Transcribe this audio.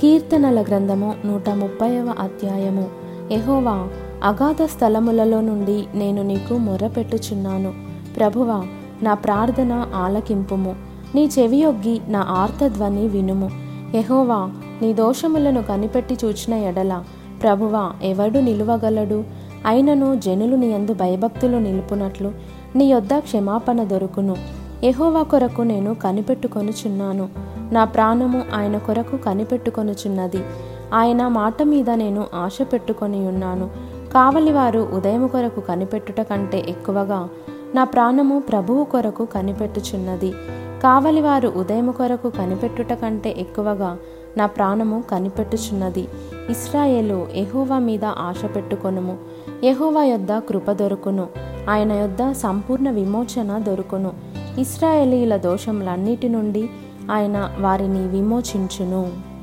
కీర్తనల గ్రంథము నూట ముప్పైవ అధ్యాయము. ఎహోవా అగాధ స్థలములలో నుండి నేను నీకు మొరపెట్టుచున్నాను. ప్రభువా నా ప్రార్థన ఆలకింపుము. నీ చెవియొగ్గి నా ఆర్తధ్వని వినుము. ఎహోవా నీ దోషములను కనిపెట్టి చూచిన ఎడల ప్రభువా ఎవడు నిలువగలడు? అయినను జనులు నీయందు భయభక్తులు నిలుపునట్లు నీ యొద్ద క్షమాపణ దొరుకును. ఎహోవా కొరకు నేను కనిపెట్టుకొనుచున్నాను. నా ప్రాణము ఆయన కొరకు కనిపెట్టుకొనుచున్నది. ఆయన మాట మీద నేను ఆశ పెట్టుకొని ఉన్నాను. కావలివారు ఉదయం కొరకు కనిపెట్టుట కంటే ఎక్కువగా నా ప్రాణము ప్రభువు కొరకు కనిపెట్టుచున్నది. కావలివారు ఉదయం కొరకు కనిపెట్టుట కంటే ఎక్కువగా నా ప్రాణము కనిపెట్టుచున్నది. ఇస్రాయేలు ఎహోవా మీద ఆశ పెట్టుకొనుము. ఎహోవా యొద్ద కృప దొరుకును. ఆయన యొద్ద సంపూర్ణ విమోచన దొరుకును. ఇస్రాయేలీల దోషములన్నిటి నుండి ఆయన వారిని విమోచించును.